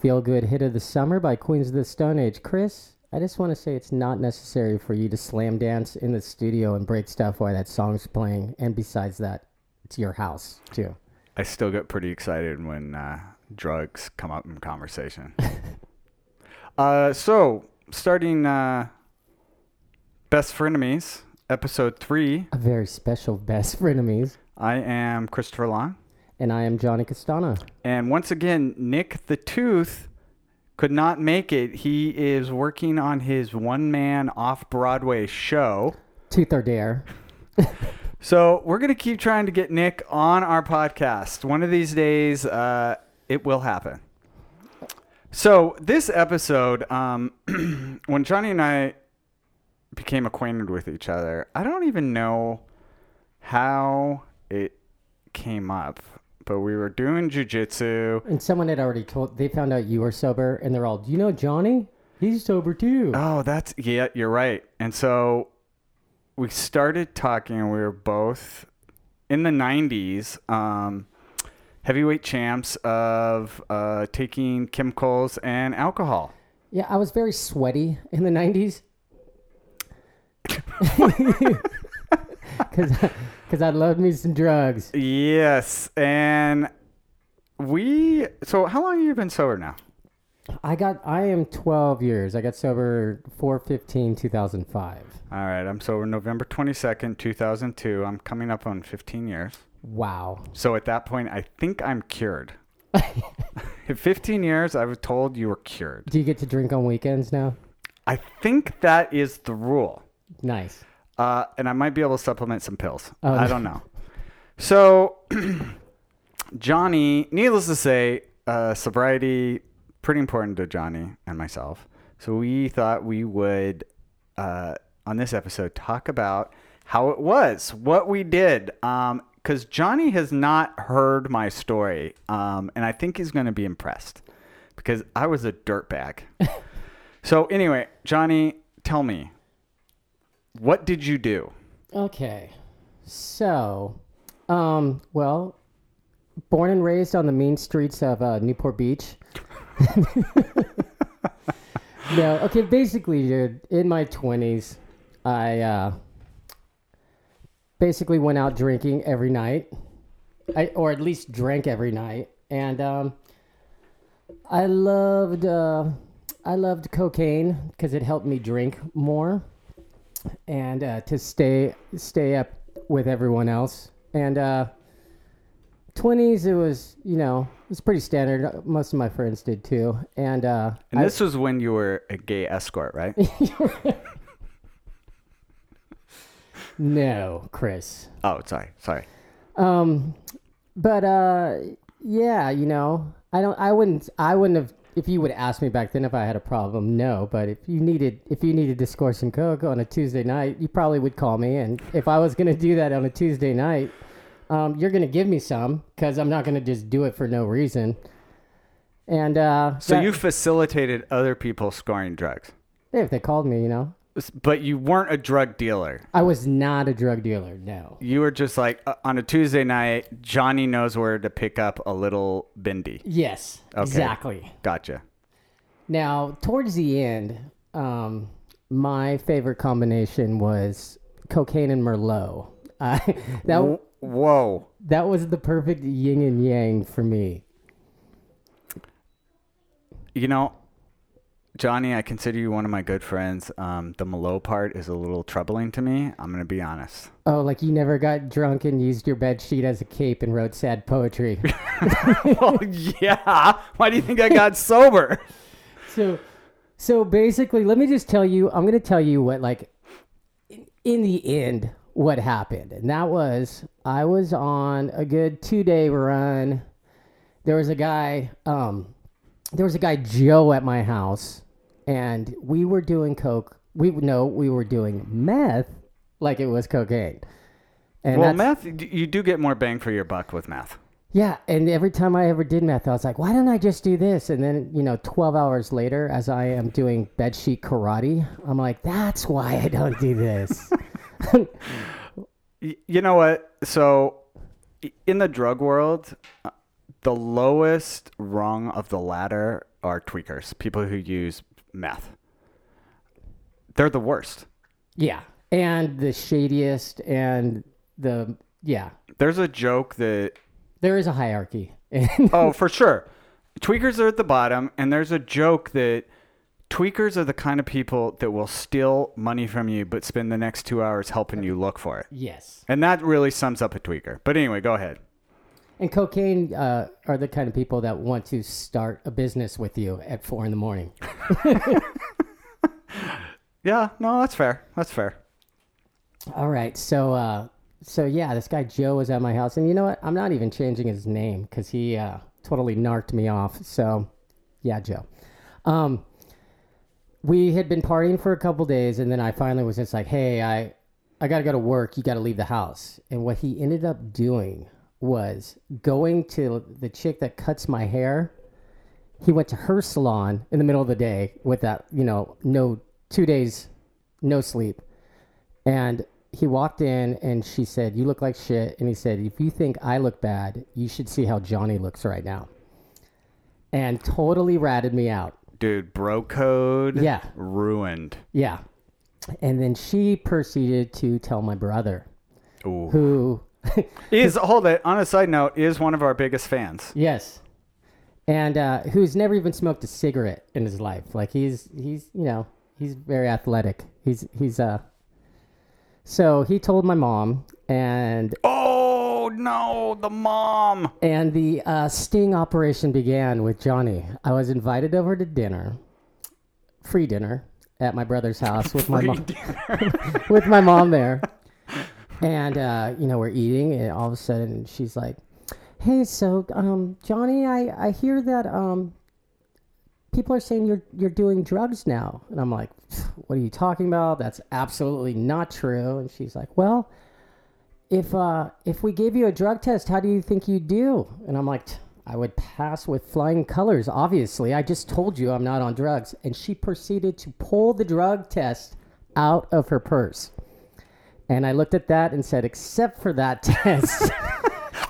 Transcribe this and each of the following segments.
feel good hit of the summer by Queens of the Stone Age. Chris, I just want to say it's not necessary for you to slam dance in the studio and break stuff while that song's playing. And besides that, it's your house too. I still get pretty excited when uh, drugs come up in conversation. uh, so, starting uh, Best Frenemies, episode three. A very special best frenemies. I am Christopher Long. And I am Johnny Castana. And once again, Nick the Tooth could not make it. He is working on his one man off Broadway show. Tooth or dare. So we're gonna keep trying to get Nick on our podcast. One of these days, uh, it will happen. So this episode, um, when Johnny and I became acquainted with each other, I don't even know how it came up, but we were doing jujitsu. And someone had already told, they found out you were sober, and they're all, Do you know Johnny? He's sober too. Oh, that's yeah, you're right. And so we started talking, and we were both in the '90s, um, heavyweight champs of uh, taking chemicals and alcohol. Yeah, I was very sweaty in the 90s. Because I loved me some drugs. Yes, and we. So, how long have you been sober now? I got, I am 12 years. I got sober 415 2005. All right, I'm sober November 22nd, 2002. I'm coming up on 15 years. Wow. So at that point, I think I'm cured. In 15 years, I was told you were cured. Do you get to drink on weekends now? I think that is the rule. Nice. Uh, and I might be able to supplement some pills. Oh, I don't know. So, Johnny, needless to say, uh, sobriety pretty important to Johnny and myself. So we thought we would, uh, on this episode, talk about how it was, what we did. Um, because Johnny has not heard my story, um, and I think he's going to be impressed because I was a dirtbag. so anyway, Johnny, tell me, what did you do? Okay. So, um, well, born and raised on the mean streets of uh, Newport Beach. no, okay, basically, dude, in my 20s, I uh, basically went out drinking every night, I, or at least drank every night. And um, I loved, uh, I loved cocaine because it helped me drink more and uh, to stay stay up with everyone else. And uh, 20s, it was you know it was pretty standard. Most of my friends did too. And uh, And I- this was when you were a gay escort, right? no, Chris. oh, sorry, sorry. Um, but uh, yeah, you know, I don't. I wouldn't. I wouldn't have. If you would ask me back then if I had a problem, no. But if you needed, if you needed to score some coke on a Tuesday night, you probably would call me. And if I was gonna do that on a Tuesday night, um, you're gonna give me some because I'm not gonna just do it for no reason. And uh, So that- you facilitated other people scoring drugs, if they called me, you know, but you weren't a drug dealer. I was not a drug dealer. No. You were just like uh, on a Tuesday night, Johnny knows where to pick up a little bindle. Yes. Okay. Exactly. Gotcha. Now, towards the end, um, my favorite combination was cocaine and Merlot. Uh, that Whoa. that was the perfect yin and yang for me. You know, Johnny, I consider you one of my good friends. Um, the Merlot part is a little troubling to me. I'm going to be honest. Oh, like you never got drunk and used your bed sheet as a cape and wrote sad poetry. well, yeah. Why do you think I got sober? so, so basically, let me just tell you. I'm gonna tell you what, like, in, in the end, what happened, and that was I was on a good two day run. There was a guy, um, there was a guy Joe at my house, and we were doing coke. We no, we were doing meth like it was cocaine. And well, meth, you do get more bang for your buck with meth. yeah, and every time I ever did meth, I was like, why don't I just do this? And then, you know, 12 hours later, as I am doing bedsheet karate, I'm like, that's why I don't do this. You know what? So, in the drug world, uh, the lowest rung of the ladder are tweakers, people who use meth. They're the worst. Yeah. And the shadiest and the yeah. There's a joke that There is a hierarchy. oh, for sure. Tweakers are at the bottom, and there's a joke that tweakers are the kind of people that will steal money from you but spend the next two hours helping you look for it. yes. And that really sums up a tweaker. But anyway, go ahead. And cocaine uh, are the kind of people that want to start a business with you at four in the morning. Yeah, no, that's fair. That's fair. All right. So, uh, so yeah, this guy Joe was at my house, and you know what? I'm not even changing his name because he uh, totally narked me off. So, yeah, Joe. Um, we had been partying for a couple days, and then I finally was just like, "Hey, I, I gotta go to work. You gotta leave the house." And what he ended up doing was going to the chick that cuts my hair. He went to her salon in the middle of the day with that, you know, no two days, no sleep. And he walked in and she said, You look like shit. And he said, If you think I look bad, you should see how Johnny looks right now. And totally ratted me out. Dude, bro code Yeah. ruined. Yeah. And then she proceeded to tell my brother, Ooh. who, Is hold it, on a side note, is one of our biggest fans. yes, and uh, who's never even smoked a cigarette in his life. Like he's, he's, you know, he's very athletic. He's, he's, uh, so he told my mom, and Oh no, the mom. And the uh, sting operation began with Johnny. I was invited over to dinner, free dinner, at my brother's house with my mom. with my mom there, and uh, you know we're eating, and all of a sudden she's like, "Hey, so um, Johnny, I I hear that um, people are saying you're you're doing drugs now," and I'm like, "What are you talking about? That's absolutely not true." And she's like, "Well." if uh if we gave you a drug test how do you think you'd do and i'm like i would pass with flying colors obviously i just told you i'm not on drugs and she proceeded to pull the drug test out of her purse and i looked at that and said except for that test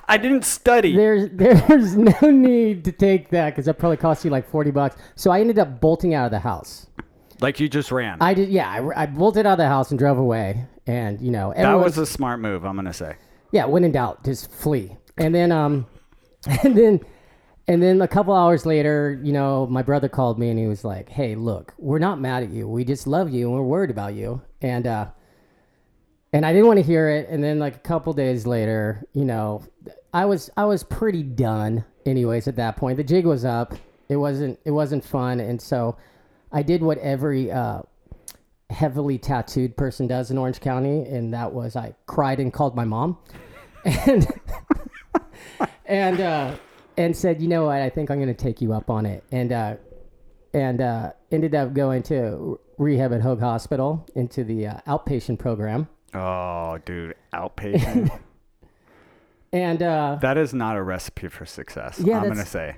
I didn't study. there's there's no need to take that because that probably cost you like 40 bucks so i ended up bolting out of the house Like you just ran. i did yeah i, I bolted out of the house and drove away and you know that was a smart move, I'm gonna say. Yeah, when in doubt, just flee. And then um and then and then a couple hours later, you know, my brother called me and he was like, "Hey, look, we're not mad at you. We just love you and we're worried about you." And uh and I didn't want to hear it. And then like a couple days later, you know, I was I was pretty done anyways at that point. The jig was up. It wasn't it wasn't fun and so I did what every uh heavily tattooed person does in Orange County, and that was I cried and called my mom, and and uh, and said, you know what, I think I'm going to take you up on it, and uh, and uh, ended up going to rehab at Hoag Hospital into the uh, outpatient program, Oh, dude, outpatient. and uh, that is not a recipe for success. Yeah, I'm gonna say.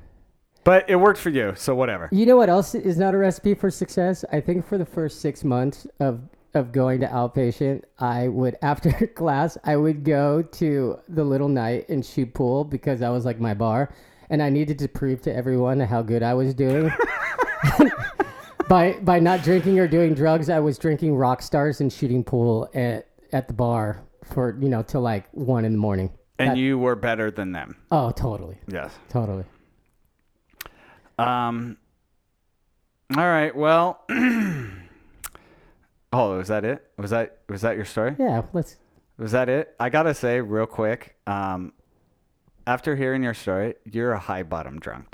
But it worked for you, so whatever. You know what else is not a recipe for success? I think for the first six months of of going to outpatient, I would after class I would go to the little night and shoot pool because that was like my bar, and I needed to prove to everyone how good I was doing. by by not drinking or doing drugs, I was drinking rock stars and shooting pool at at the bar for you know till like one in the morning. And That- you were better than them. Oh, totally, Yes. totally. Um. All right. Well. oh, was that it? Was that was that your story? Yeah, let's. Was that it? I gotta say real quick. Um, after hearing your story, you're a high bottom drunk,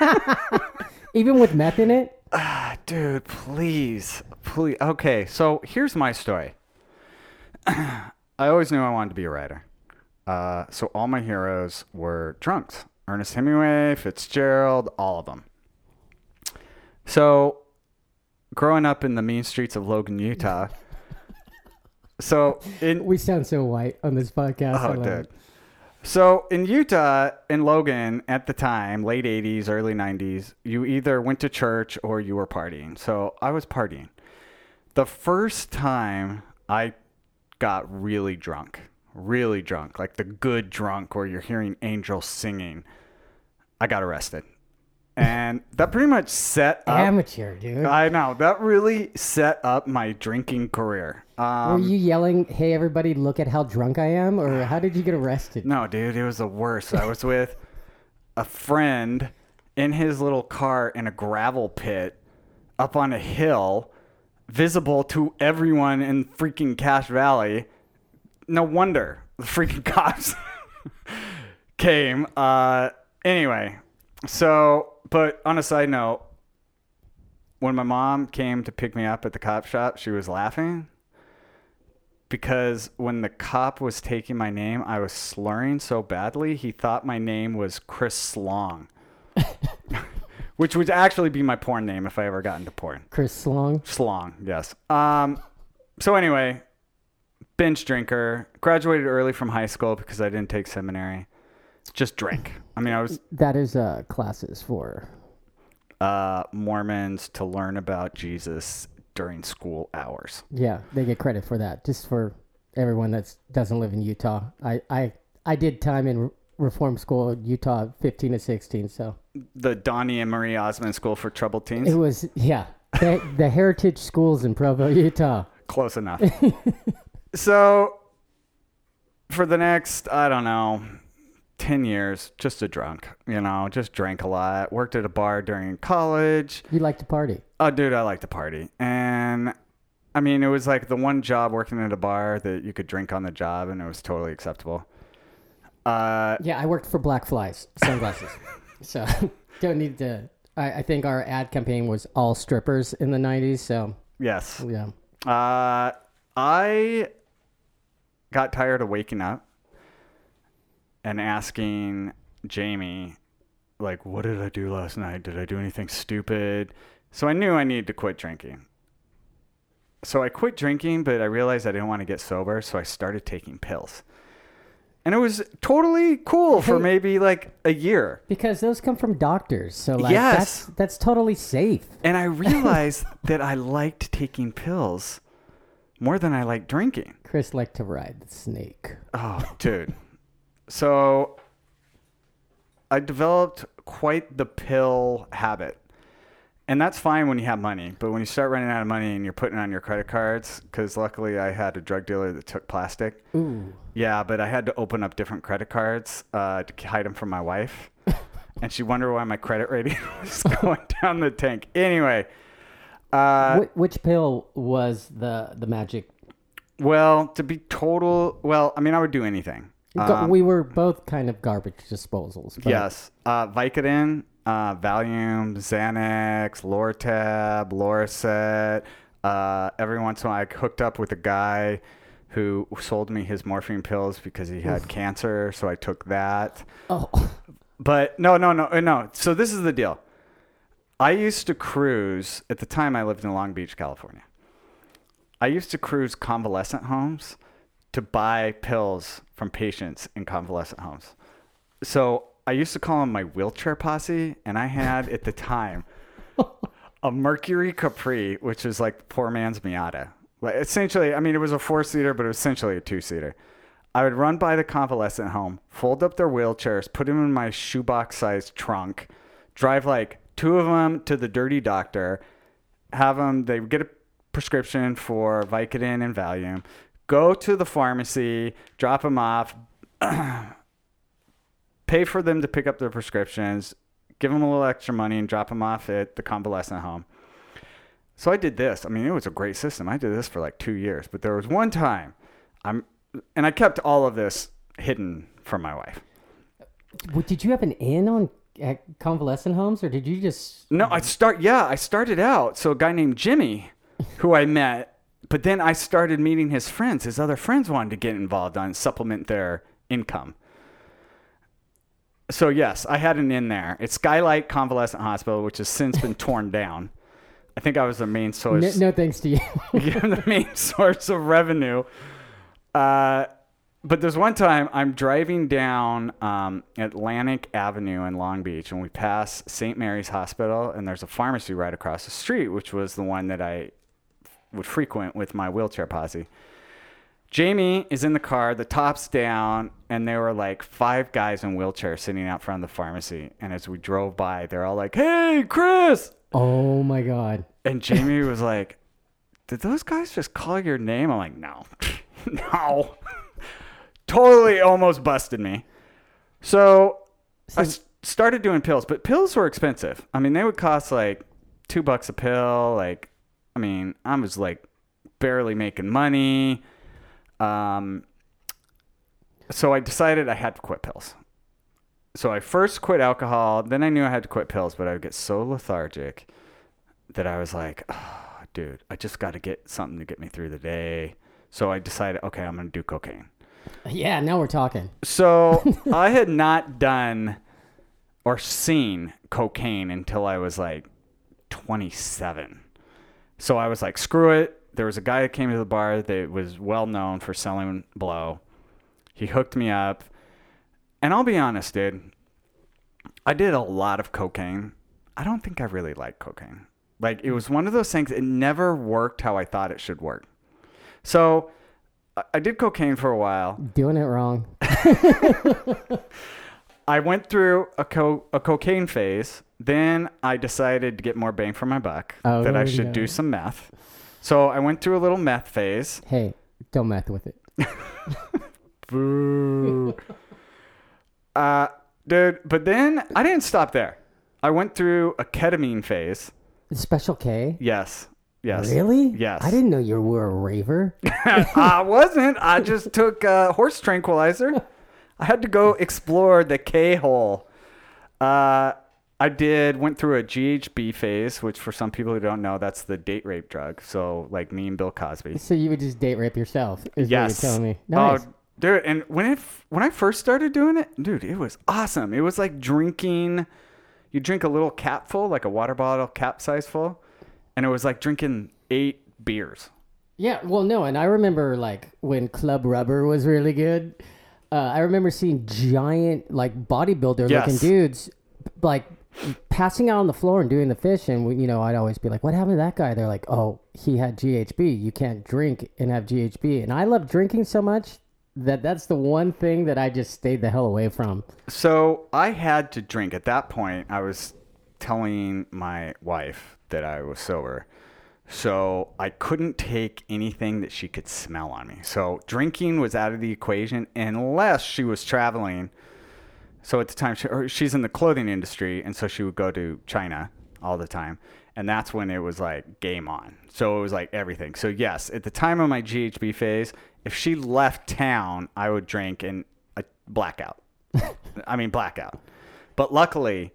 Even with meth in it, Ah, dude. Please, please. Okay, so here's my story. I always knew I wanted to be a writer. Uh, so all my heroes were drunks. Ernest Hemingway, Fitzgerald, all of them. So, growing up in the mean streets of Logan, Utah. So in we sound so white on this podcast. Oh, dude. So in Utah, in Logan, at the time, late 80s, early 90s, you either went to church or you were partying. So I was partying. The first time I got really drunk, really drunk, like the good drunk where you're hearing angels singing, I got arrested. And that pretty much set up. Amateur, dude. I know. That really set up my drinking career. Were Um, you yelling, "Hey, everybody, look at how drunk I am," or how did you get arrested? no, dude, it was the worst. I was with a friend in his little car in a gravel pit up on a hill, visible to everyone in freaking Cache Valley. No wonder the freaking cops came. Uh, anyway, so, but on a side note, when my mom came to pick me up at the cop shop, she was laughing because when the cop was taking my name, I was slurring so badly, he thought my name was Chris Slong. Which would actually be my porn name if I ever got into porn. Chris Slong. Slong, yes. Um, so anyway, binge drinker. Graduated early from high school because I didn't take seminary. Just drank. I mean, I was That is uh, classes for. uh, Mormons to learn about Jesus during school hours. Yeah, they get credit for that. Just for everyone that doesn't live in Utah, I I I did time in reform school in Utah, fifteen to sixteen. So The Donnie and Marie Osmond School for Troubled Teens. it was yeah. The, the heritage schools in Provo, Utah. Close enough. so, for the next, I don't know, 10 years, just a drunk, you know, just drank a lot. Worked at a bar during college. You like to party. Oh, dude, I like to party. And I mean, it was like the one job working at a bar that you could drink on the job, and it was totally acceptable. Uh, Yeah, I worked for Black Flys sunglasses, so don't need to. I, I think our ad campaign was all strippers in the '90s. So yes. yeah, Uh, I got tired of waking up and asking Jamie, like, what did I do last night? Did I do anything stupid? So I knew I needed to quit drinking. So I quit drinking, but I realized I didn't want to get sober, so I started taking pills. And it was totally cool for maybe like a year. because those come from doctors. So like Yes. that's that's totally safe. And I realized that I liked taking pills more than I liked drinking. Chris liked to ride the snake. Oh, dude. So I developed quite the pill habit. And that's fine when you have money, but when you start running out of money and you're putting on your credit cards, because luckily I had a drug dealer that took plastic. Ooh, Yeah, but I had to open up different credit cards uh, to hide them from my wife. and she wondered why my credit rating was going down the tank. Anyway, uh, Wh- which pill was the the magic? well, to be total, well, I mean, I would do anything. Um, we were both kind of garbage disposals. But Yes. Uh, Vicodin, uh, Valium, Xanax, Lortab, Loracet. Uh, every once in a while, I hooked up with a guy who sold me his morphine pills because he had cancer, so I took that. Oh, But no, no, no, uh, no. So this is the deal. I used to cruise at the time I lived in Long Beach, California. I used to cruise convalescent homes to buy pills from patients in convalescent homes. So I used to call them my wheelchair posse, and I had at the time a Mercury Capri, which is like poor man's Miata. Like essentially, I mean, it was a four seater, but it was essentially a two seater. I would run by the convalescent home, fold up their wheelchairs, put them in my shoebox sized trunk, drive like two of them to the dirty doctor, have them, they get a prescription for Vicodin and Valium, go to the pharmacy, drop them off, pay for them to pick up their prescriptions, give them a little extra money, and drop them off at the convalescent home. So I did this. I mean, it was a great system. I did this for like two years, but there was one time, I'm, and I kept all of this hidden from my wife. w- did you have an in on at convalescent homes, or did you just? No, I start. Yeah, I started out. So a guy named Jimmy, who I met, but then I started meeting his friends. His other friends wanted to get involved on supplement their income. So yes, I had an in there. It's Skylight Convalescent Hospital, which has since been torn down. I think I was the main No, source. no thanks to you. the main source of revenue. Uh, but there's one time I'm driving down um, Atlantic Avenue in Long Beach, and we pass St. Mary's Hospital, and there's a pharmacy right across the street, which was the one that I would frequent with my wheelchair posse. Jamie is in the car, the top's down, and there were like five guys in wheelchairs sitting out front of the pharmacy. And as we drove by, they're all like, "Hey, Chris!" Oh my god. And Jamie was like, "Did those guys just call your name?" I'm like, "No, no." totally, almost busted me. So I s- started doing pills, but pills were expensive. I mean, they would cost like two bucks a pill. Like, I mean, I was like barely making money. Um, so I decided I had to quit pills. So I first quit alcohol. Then I knew I had to quit pills, but I would get so lethargic that I was like, oh, dude, I just got to get something to get me through the day. So I decided, okay, I'm going to do cocaine. Yeah, now we're talking. So I had not done or seen cocaine until I was like 27. So I was like, screw it. There was a guy that came to the bar that was well known for selling blow. He hooked me up. And I'll be honest, dude. I did a lot of cocaine. I don't think I really liked cocaine. Like it was one of those things, it never worked how I thought it should work. So I- did cocaine for a while. Doing it wrong. I went through a co- a cocaine phase. Then I decided to get more bang for my buck Oh, that I should do some meth. So I went through a little meth phase. Hey, don't mess with it. Boo. uh, dude, but then I didn't stop there. I went through a ketamine phase. Special K? Yes. Yes. Really? Yes. I didn't know you were a raver. I wasn't. I just took uh, horse tranquilizer. I had to go explore the K hole. Uh, I did went through a GHB phase, which for some people who don't know, that's the date rape drug. So like me and Bill Cosby. So you would just date rape yourself? Is Yes. what you're telling me. Nice. Oh, dude, and when it when I first started doing it, dude, it was awesome. It was like drinking. You drink a little capful, like a water bottle cap size full, and it was like drinking eight beers. Yeah, well, no, and I remember like when Club Rubber was really good. Uh, I remember seeing giant like bodybuilder Yes. looking dudes like passing out on the floor and doing the fish, and you know I'd always be like, "What happened to that guy?" They're like, "Oh, he had GHB. You can't drink and have GHB." And I love drinking so much that that's the one thing that I just stayed the hell away from. So I had to drink. At that point, I was telling my wife that I was sober. So I couldn't take anything that she could smell on me. So drinking was out of the equation unless she was traveling. So at the time, she, she's in the clothing industry, and so she would go to China all the time. And that's when it was like game on. So it was like everything. So, yes, at the time of my GHB phase, if she left town, I would drink and a blackout. I mean, blackout. But luckily,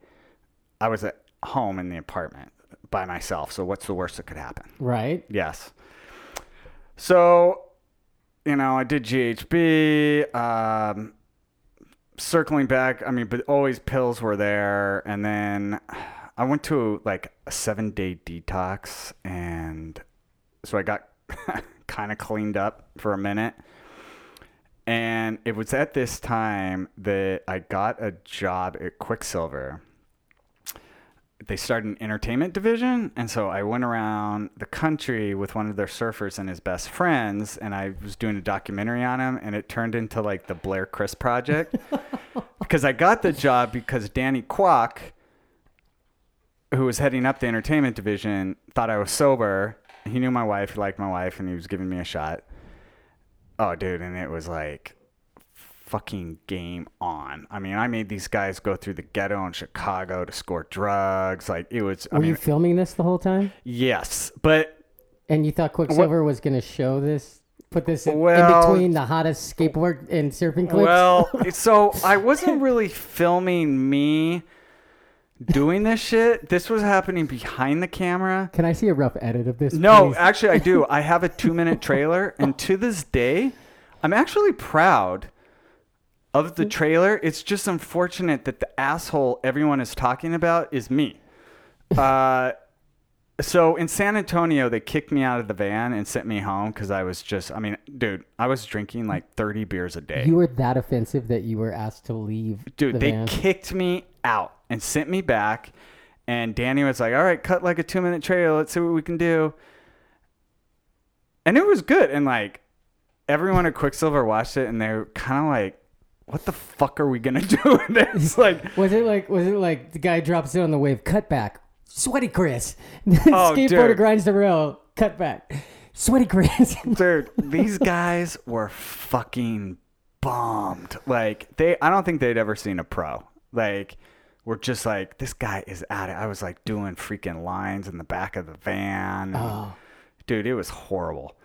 I was at home in the apartment by myself. So, what's the worst that could happen? Right? Yes. So, you know, I did GHB. Um, circling back, I mean, but always pills were there. And then I went to like a seven day detox. And so I got kind of cleaned up for a minute. And it was at this time that I got a job at Quiksilver they started an entertainment division and so i went around the country with one of their surfers and his best friends and i was doing a documentary on him and it turned into like the blair chris project. Because i got the job because danny kwock who was heading up the entertainment division thought i was sober. He knew my wife he liked my wife and he was giving me a shot. Oh dude and it was like fucking game on. I mean, I made these guys go through the ghetto in Chicago to score drugs. Like it was. I Were mean, you filming this the whole time? yes, but And you thought Quiksilver was going to show this, put this in, in between the hottest skateboard and surfing clips? well, so I wasn't really filming me doing this shit. This was happening behind the camera. Can I see a rough edit of this? No, please? actually, I do. I have a two minute trailer, and to this day, I'm actually proud of the trailer. It's just unfortunate that the asshole everyone is talking about is me. Uh, so in San Antonio, they kicked me out of the van and sent me home because I was just, I mean, dude, I was drinking like 30 beers a day. You were that offensive that you were asked to leave. Dude, the they van. kicked me out and sent me back. And Danny was like, all right, cut like a two minute trailer. Let's see what we can do. And it was good. And like, everyone at Quiksilver watched it and they're kind of like, "What the fuck are we gonna do with this?" Like, Was it like was it like the guy drops it on the wave, cut back, sweaty Chris. Oh, Skateboarder dude. grinds the rail, cut back, sweaty Chris. dude, these guys were fucking bombed. Like, they, I don't think they'd ever seen a pro. Like, we're just like, this guy is at it. I was like doing freaking lines in the back of the van. oh, Dude, it was horrible.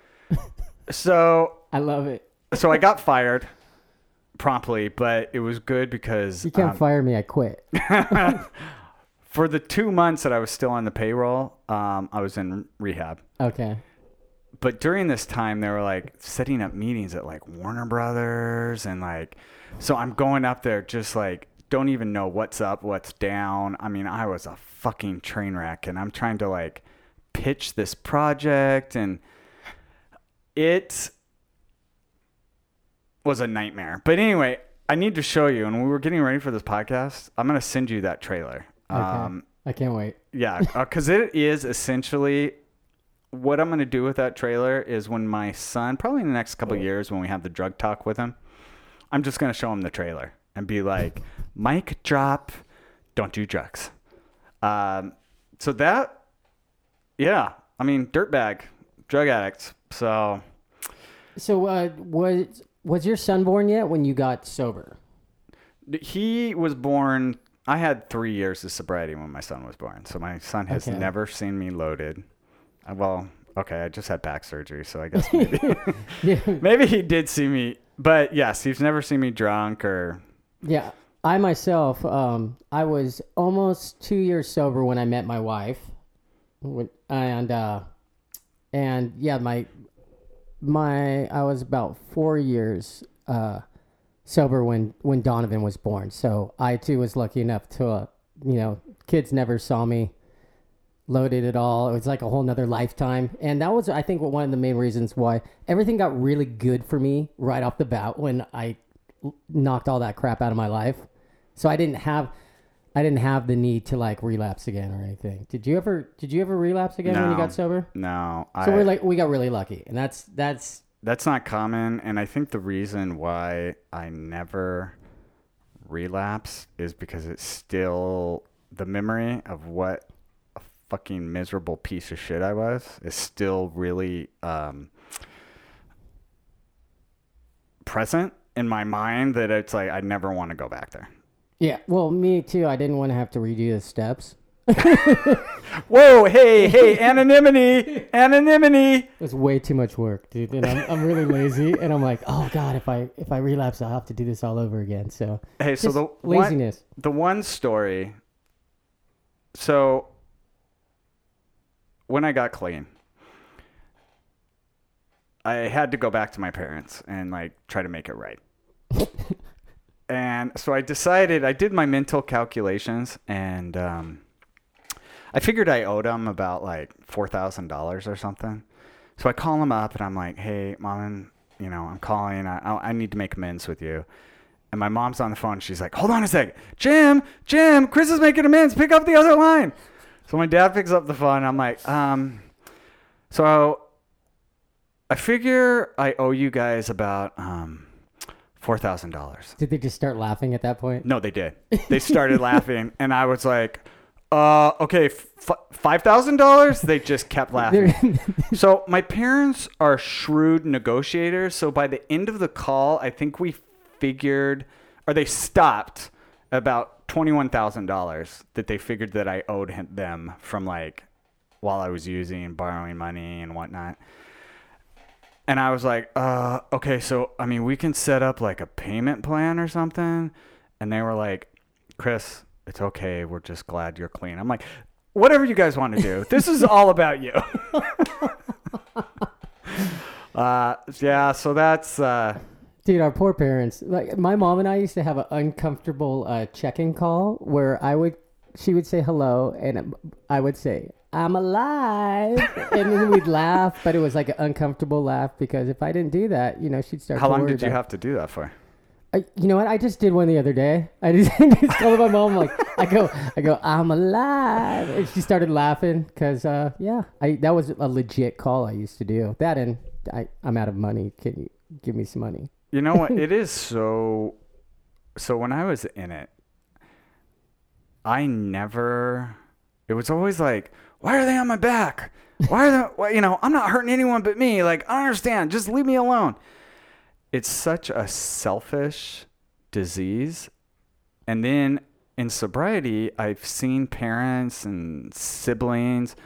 so I love it. so I got fired promptly, but it was good because You can't um, fire me. I quit. for the two months that I was still on the payroll, um, I was in rehab. Okay. But during this time, they were like setting up meetings at like Warner Brothers and like, so I'm going up there just like don't even know what's up, what's down. I mean, I was a fucking train wreck, and I'm trying to like pitch this project, and it was a nightmare. But anyway, I need to show you. And we were getting ready for this podcast, I'm gonna send you that trailer. Okay. Um, I can't wait. yeah, because it is essentially what I'm going to do with that trailer is when my son, probably in the next couple of years, when we have the drug talk with him, I'm just going to show him the trailer and be like, "Mic drop, don't do drugs." Um, so that, yeah, I mean, dirtbag, drug addicts. So So uh, was was your son born yet when you got sober? he was born. I had three years of sobriety when my son was born. So my son has Okay. never seen me loaded. Uh, Well, okay, I just had back surgery, so I guess maybe. Yeah. Maybe he did see me, but yes, he's never seen me drunk or. Yeah, I myself, um, I was almost two years sober when I met my wife, and uh, and yeah, my my I was about four years uh, sober when when Donovan was born. So I too was lucky enough to, uh, you know, kids never saw me loaded at all. It was like a whole nother lifetime. And that was, I think, one of the main reasons why everything got really good for me right off the bat when I knocked all that crap out of my life. So I didn't have, I didn't have the need to like relapse again or anything. Did you ever, did you ever relapse again when you No. got sober? No, So I, we're like, we got really lucky. And that's, that's, that's not common. And I think the reason why I never relapse is because it's still the memory of what a fucking miserable piece of shit I was is still really um, present in my mind that it's like I never want to go back there. Yeah. Well, me too. I didn't want to have to redo the steps. Whoa, hey, hey, anonymity, anonymity. It was way too much work, dude. And I'm, I'm really lazy. And I'm like, oh God, if I, if I relapse, I'll have to do this all over again. So Hey, so the one, laziness. the one story. So when I got clean, I had to go back to my parents and like try to make it right. and so I decided I did my mental calculations and um, I figured I owed them about like four thousand dollars or something. So I call them up and I'm like, "Hey, mom, you know, I'm calling. I, I need to make amends with you." And my mom's on the phone. She's like, "Hold on a second, Jim, Jim, Chris is making amends. Pick up the other line." So my dad picks up the phone. I'm like, um, so I figure I owe you guys about um four thousand dollars. Did they just start laughing at that point? No, they did. They started laughing, and I was like, "Uh, okay, f- five thousand dollars." They just kept laughing. So my parents are shrewd negotiators. So by the end of the call, I think we figured, or they stopped about twenty-one thousand dollars that they figured that I owed him, them from like while I was using borrowing money and whatnot. And I was like, uh, okay, so I mean, we can set up like a payment plan or something. And they were like, Chris, it's okay. We're just glad you're clean. I'm like, whatever you guys want to do. This is all about you. uh, yeah, so that's uh, Dude, our poor parents. Like my mom and I used to have an uncomfortable uh, check-in call where I would, she would say hello, and I would say I'm alive, and then we'd laugh, but it was like an uncomfortable laugh because if I didn't do that, you know, she'd start. how long did you about- have to do that for? I, you know what? I just did one the other day. I just, just called my mom. Like I go, I go, I'm alive, and she started laughing because, uh, yeah, I that was a legit call I used to do. That and I, I'm out of money. Can you give me some money. You know what? it is so. So when I was in it, I never. It was always like, why are they on my back? Why are they? You know, I'm not hurting anyone but me. Like I understand. Just leave me alone. It's such a selfish disease, and then in sobriety, I've seen parents and siblings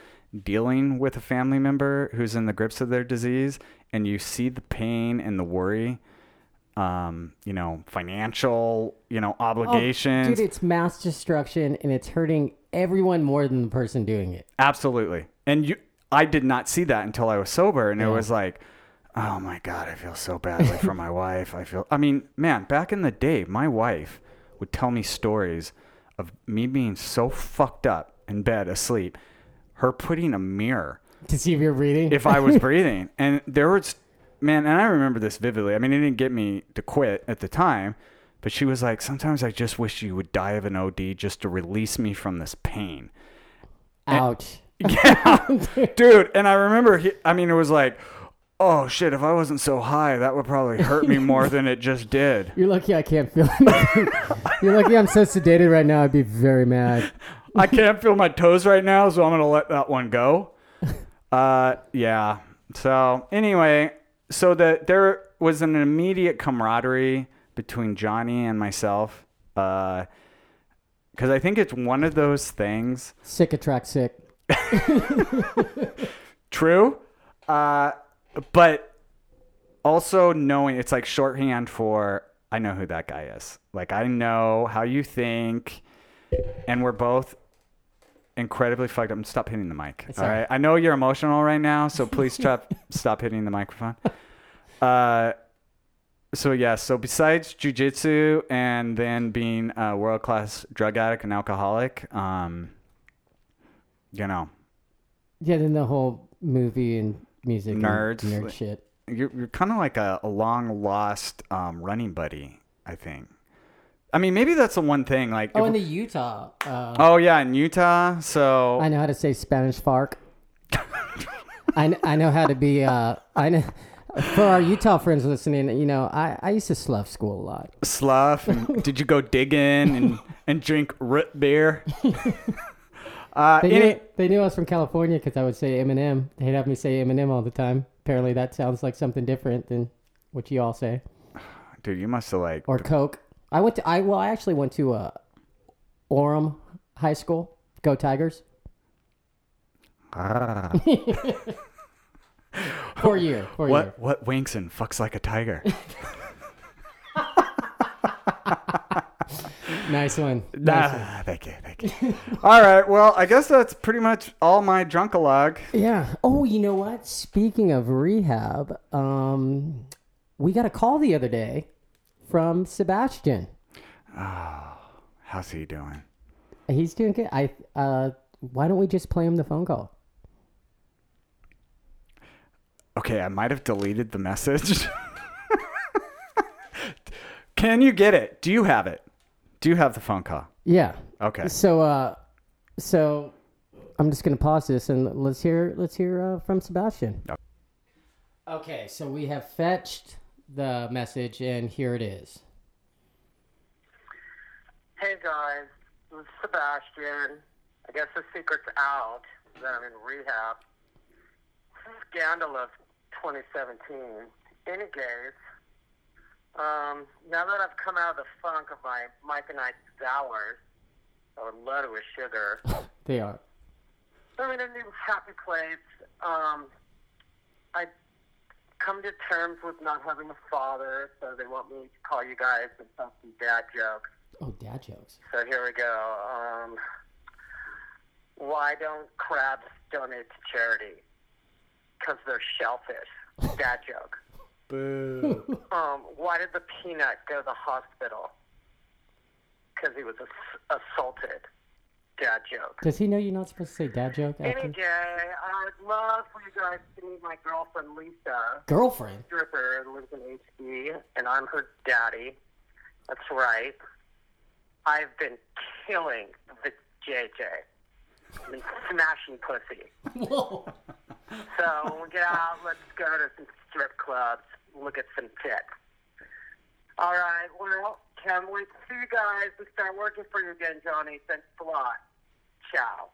dealing with a family member who's in the grips of their disease, and you see the pain and the worry um, you know, financial, you know, obligations. Oh, dude, it's mass destruction and it's hurting everyone more than the person doing it. Absolutely. And you I did not see that until I was sober and yeah. it was like, oh my god, I feel so badly for my wife. I feel I mean, man, back in the day, my wife would tell me stories of me being so fucked up in bed asleep, her putting a mirror to see if you're breathing. If I was breathing. And there was man, and I remember this vividly. I mean, it didn't get me to quit at the time, but she was like, "Sometimes I just wish you would die of an OD just to release me from this pain." Ouch. And, yeah, dude. And I remember, he, I mean, it was like, "Oh shit! If I wasn't so high, that would probably hurt me more than it just did." You're lucky I can't feel. You're lucky I'm so sedated right now. I'd be very mad. I can't feel my toes right now, so I'm gonna let that one go. Uh, yeah. So anyway, so that there was an immediate camaraderie between Johnny and myself. Because uh, I think it's one of those things. Sick attract sick. True. Uh, but also knowing it's like shorthand for I know who that guy is. Like I know how you think, and we're both incredibly fucked up. Stop hitting the mic. all right. I know you're emotional right now, so please stop stop hitting the microphone. Uh, so yeah. So besides jujitsu and then being a world class drug addict and alcoholic, um, you know. Yeah. Then the whole movie and music nerds nerd shit. You're you're kind of like a, a long lost um, running buddy. I think. I mean, maybe that's the one thing. Like, oh, in the Utah. Uh, oh yeah, in Utah. So I know how to say Spanish FARC. I, I know how to be. Uh, I know. For our Utah friends listening, you know, I, I used to slough school a lot. Slough? Did you go digging and, and drink root beer? Uh, they, knew, they knew I was from California because I would say Eminem. They'd have me say Eminem all the time. Apparently, that sounds like something different than what you all say. Dude, you must have like or Coke. I went to I well, I actually went to uh, Orem High School. Go Tigers. Ah. For what you. what winks and fucks like a tiger? nice one. Nice ah, one. thank you, thank you. all right, well, I guess that's pretty much all my drunkalog. Yeah. Oh, you know what? Speaking of rehab, um, we got a call the other day from Sebastian. Oh, how's he doing? He's doing good. I uh, why don't we just play him the phone call? Okay, I might have deleted the message. Can you get it? Do you have it? Do you have the phone call? Yeah. Okay. So, uh, so I'm just gonna pause this and let's hear let's hear uh, from Sebastian. Okay, so we have fetched the message, and here it is. Hey guys, this is Sebastian. I guess the secret's out that I'm in rehab scandal of 2017. Any case, um, now that I've come out of the funk of my Mike and Ike sours, or loaded with sugar. they are. I'm in a new happy place. Um, I come to terms with not having a father, so they want me to call you guys and tell some dad jokes. Oh, dad jokes. So here we go. Um, why don't crabs donate to charity? because they're shellfish. Dad joke. Boo. Um, why did the peanut go to the hospital? Because he was ass- assaulted. Dad joke. Does he know you're not supposed to say dad joke? After? Any day, I'd love for you guys to meet my girlfriend Lisa. Girlfriend? Stripper lives in HB, and I'm her daddy. That's right. I've been killing the JJ. I've been smashing pussy. Whoa. So when we get out, let's go to some strip clubs. look at some tits. All right. Well, can't wait to see you guys and start working for you again, Johnny. Thanks a lot. Ciao.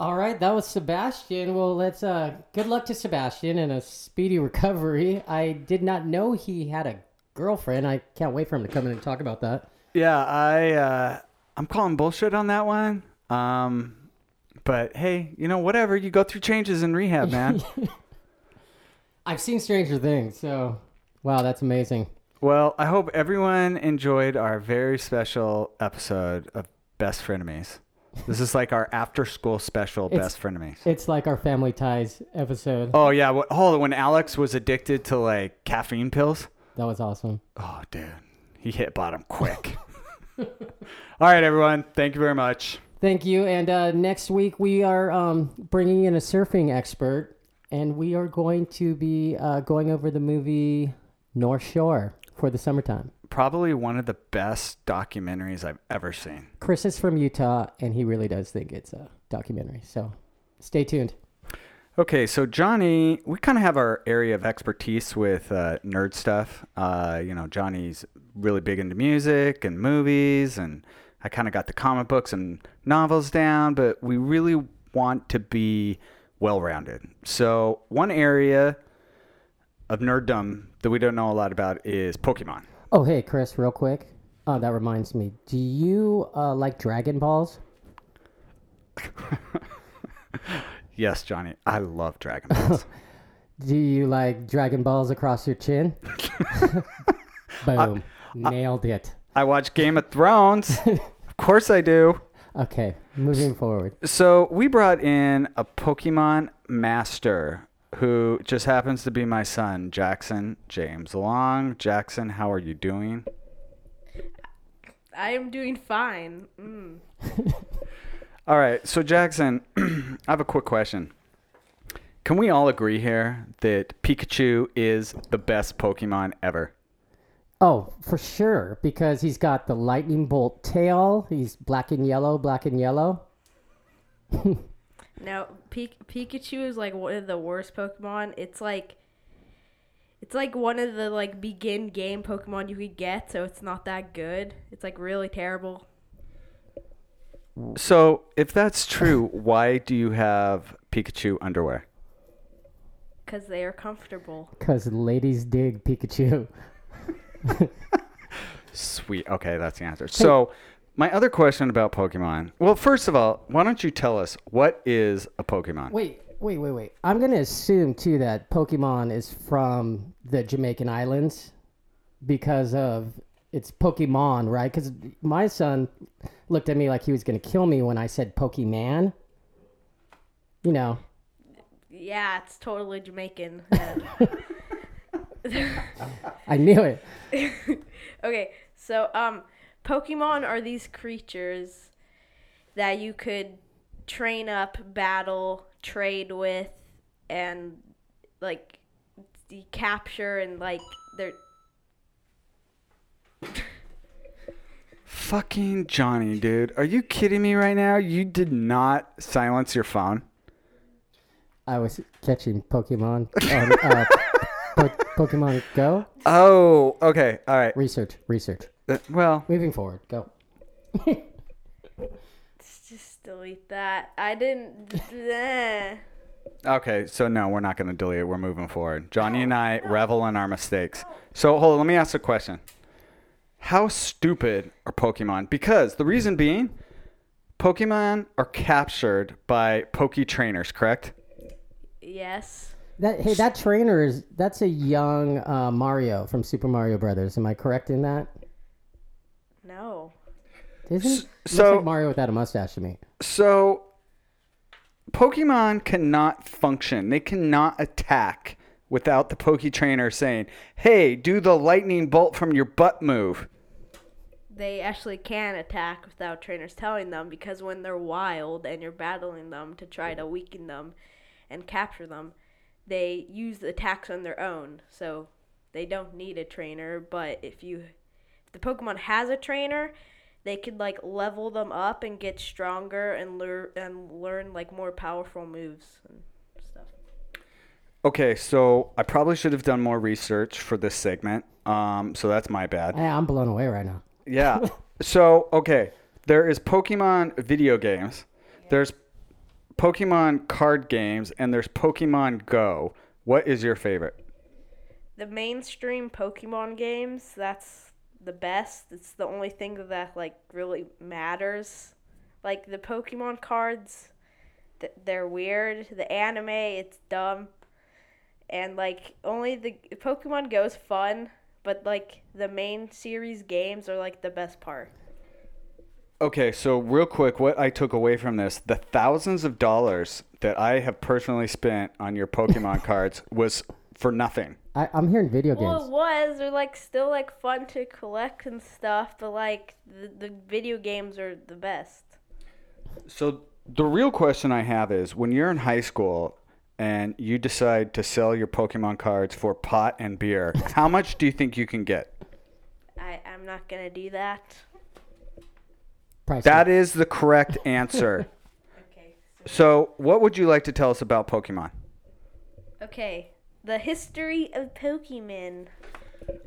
All right, that was Sebastian. Well, let's uh good luck to Sebastian and a speedy recovery. I did not know he had a girlfriend. I can't wait for him to come in and talk about that. Yeah, I uh, I'm calling bullshit on that one. Um, but hey, you know whatever. You go through changes in rehab, man. I've seen Stranger Things, so wow, that's amazing. well, I hope everyone enjoyed our very special episode of Best Frenemies. This is like our after school special It's- Best Frenemies. It's like our Family Ties episode. Oh yeah, oh when Alex was addicted to like caffeine pills. That was awesome. Oh dude, he hit bottom quick. All right, everyone. Thank you very much. Thank you. And uh, next week we are um, bringing in a surfing expert, and we are going to be uh, going over the movie North Shore for the summertime. Probably one of the best documentaries I've ever seen. Chris is from Utah, and he really does think it's a documentary. So stay tuned. Okay, so Johnny, we kind of have our area of expertise with uh, nerd stuff. Uh, you know, Johnny's really big into music and movies, and I kind of got the comic books and novels down, but we really want to be well rounded. So, one area of nerddom that we don't know a lot about is Pokemon. Oh, hey, Chris, real quick. Uh, that reminds me. Do you uh, like Dragon Balls? Yes, Johnny, I love Dragon Balls. Do you like Dragon Balls across your chin? Boom. Nailed it. I watch Game of Thrones. of course I do. Okay, moving forward. So we brought in a Pokemon master who just happens to be my son, Jackson James Long. Jackson, how are you doing? I am doing fine. Mm. All right, so Jackson, I have a quick question. Can we all agree here that Pikachu is the best Pokemon ever? Oh, for sure, because he's got the lightning bolt tail. He's black and yellow, black and yellow. Now, Pik- Pikachu is like one of the worst Pokemon. It's like it's like one of the like begin game Pokemon you could get, so it's not that good. It's like really terrible. So, if that's true, why do you have Pikachu underwear? Cause they are comfortable. Because ladies dig Pikachu. Sweet. Okay, that's the answer. So, my other question about Pokemon. Well, first of all, why don't you tell us what is a Pokemon? Wait, wait, wait, wait. I'm going to assume, too, that Pokemon is from the Jamaican Islands because of it's Pokemon, right? Because my son looked at me like he was going to kill me when I said Pokemon. You know, Yeah, it's totally Jamaican. I knew it. okay, so um, Pokemon are these creatures that you could train up, battle, trade with, and like de- capture and like they're Fucking Johnny, dude. Are you kidding me right now? You did not silence your phone. I was catching Pokemon on uh, po- Pokemon Go. Oh, okay. All right. Research, research. Uh, well, Moving forward, go. just delete that. I didn't. okay. So, no, we're not going to delete it. We're moving forward. Johnny and I revel in our mistakes. So, hold on. Let me ask a question. How stupid are Pokemon? Because the reason being, Pokemon are captured by Poke trainers, correct? yes. That hey, that trainer is that's a young uh, Mario from Super Mario Brothers. Am I correct in that? No. Isn't Looks so- like Mario without a mustache to me? So, Pokemon cannot function. They cannot attack without the Poke trainer saying, "Hey, do the lightning bolt from your butt move." They actually can attack without trainers telling them because when they're wild and you're battling them to try to weaken them and capture them, they use the attacks on their own. So they don't need a trainer, but if you if the Pokemon has a trainer, they could like level them up and get stronger and learn and learn like more powerful moves and stuff. Okay, so I probably should have done more research for this segment. Um, so that's my bad. Hey, I'm blown away right now. Yeah. so okay, there is Pokemon video games. There's Pokemon card games, and there's Pokemon Go. What is your favorite? The mainstream Pokemon games, that's the best. It's the only thing that like really matters. Like the Pokemon cards, th- they're weird. The anime, it's dumb. And like only the Pokemon Go's fun, but like the main series games are like the best part. Okay, so real quick, what I took away from this, the thousands of dollars that I have personally spent on your Pokemon cards was for nothing. I, I'm hearing video games. Well, it was. They're like still like fun to collect and stuff, but like the, the video games are the best. So the real question I have is when you're in high school and you decide to sell your Pokemon cards for pot and beer, how much do you think you can get? I I'm not gonna do that. Price That is the correct answer. Okay. so, what would you like to tell us about Pokemon? Okay. The history of Pokemon.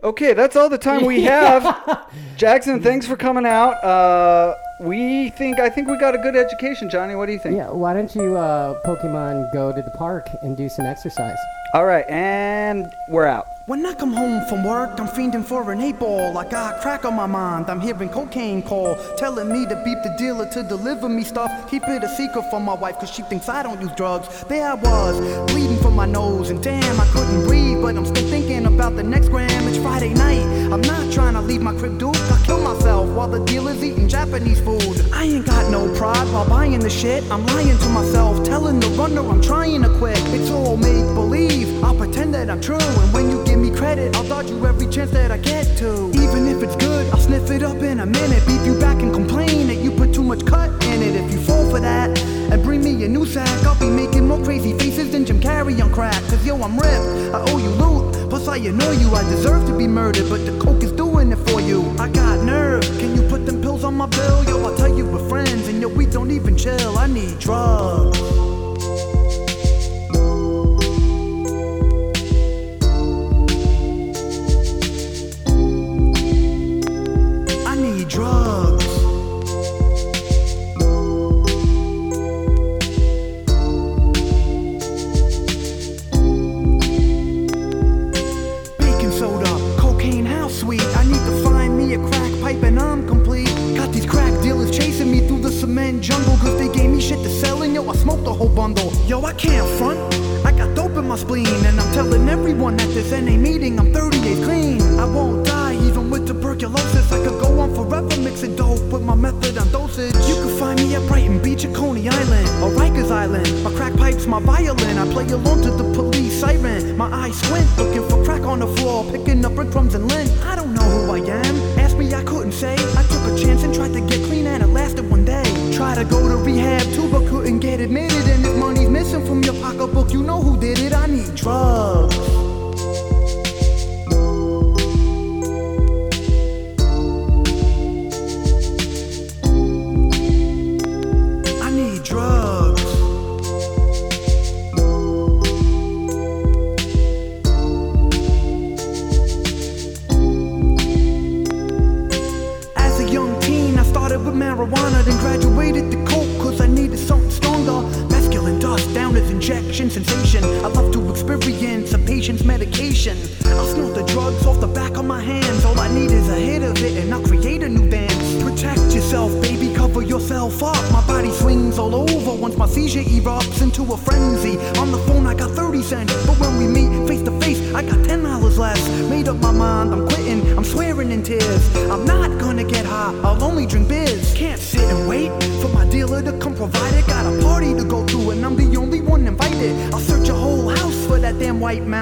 Okay, that's all the time we have. Jackson, thanks for coming out. Uh, we think I think we got a good education, Johnny. What do you think? Yeah, why don't you uh, Pokemon go to the park and do some exercise? All right, and we're out. When I come home from work, I'm fiending for an eight ball. I got crack on my mind. I'm hearing cocaine call, telling me to beep the dealer to deliver me stuff. Keep it a secret from my wife, cause she thinks I don't use drugs. There I was, bleeding from my nose, and damn, I couldn't breathe. But I'm still thinking about the next gram. It's Friday night. I'm not trying to leave my crib, dude. I kill myself while the dealer's eating Japanese food. I ain't got no pride while buying the shit. I'm lying to myself, telling the runner I'm trying to quit. It's all make believe. I'll pretend that I'm true, and when you give me credit, I'll dodge you every chance that I get to. Even if it's good, I'll sniff it up in a minute. Beat you back and complain that you put too much cut in it. If you fall for that, and bring me a new sack, I'll be making more crazy faces than Jim Carrey on crack. Cause yo, I'm ripped, I owe you loot. Plus, I annoy you, I deserve to be murdered, but the coke is it for you. I got nerve, can you put them pills on my bill? Yo, I'll tell you we're friends, and yo, we don't even chill. I need drugs. Pocketbook, you know who did it. I need drugs. I'll snort the drugs off the back of my hands. All I need is a hit of it, and I'll create a new band. Protect yourself, baby, cover yourself up. My body swings all over once my seizure erupts into a frenzy. On the phone, I got 30 cents, but when we meet face to face, I got $10 less. Made up my mind, I'm quitting, I'm swearing in tears. I'm not gonna get high, I'll only drink beers. Can't sit and wait for my dealer to come provide it. Got a party to go to, and I'm the only one invited. I'll search a whole house for that damn white mouse,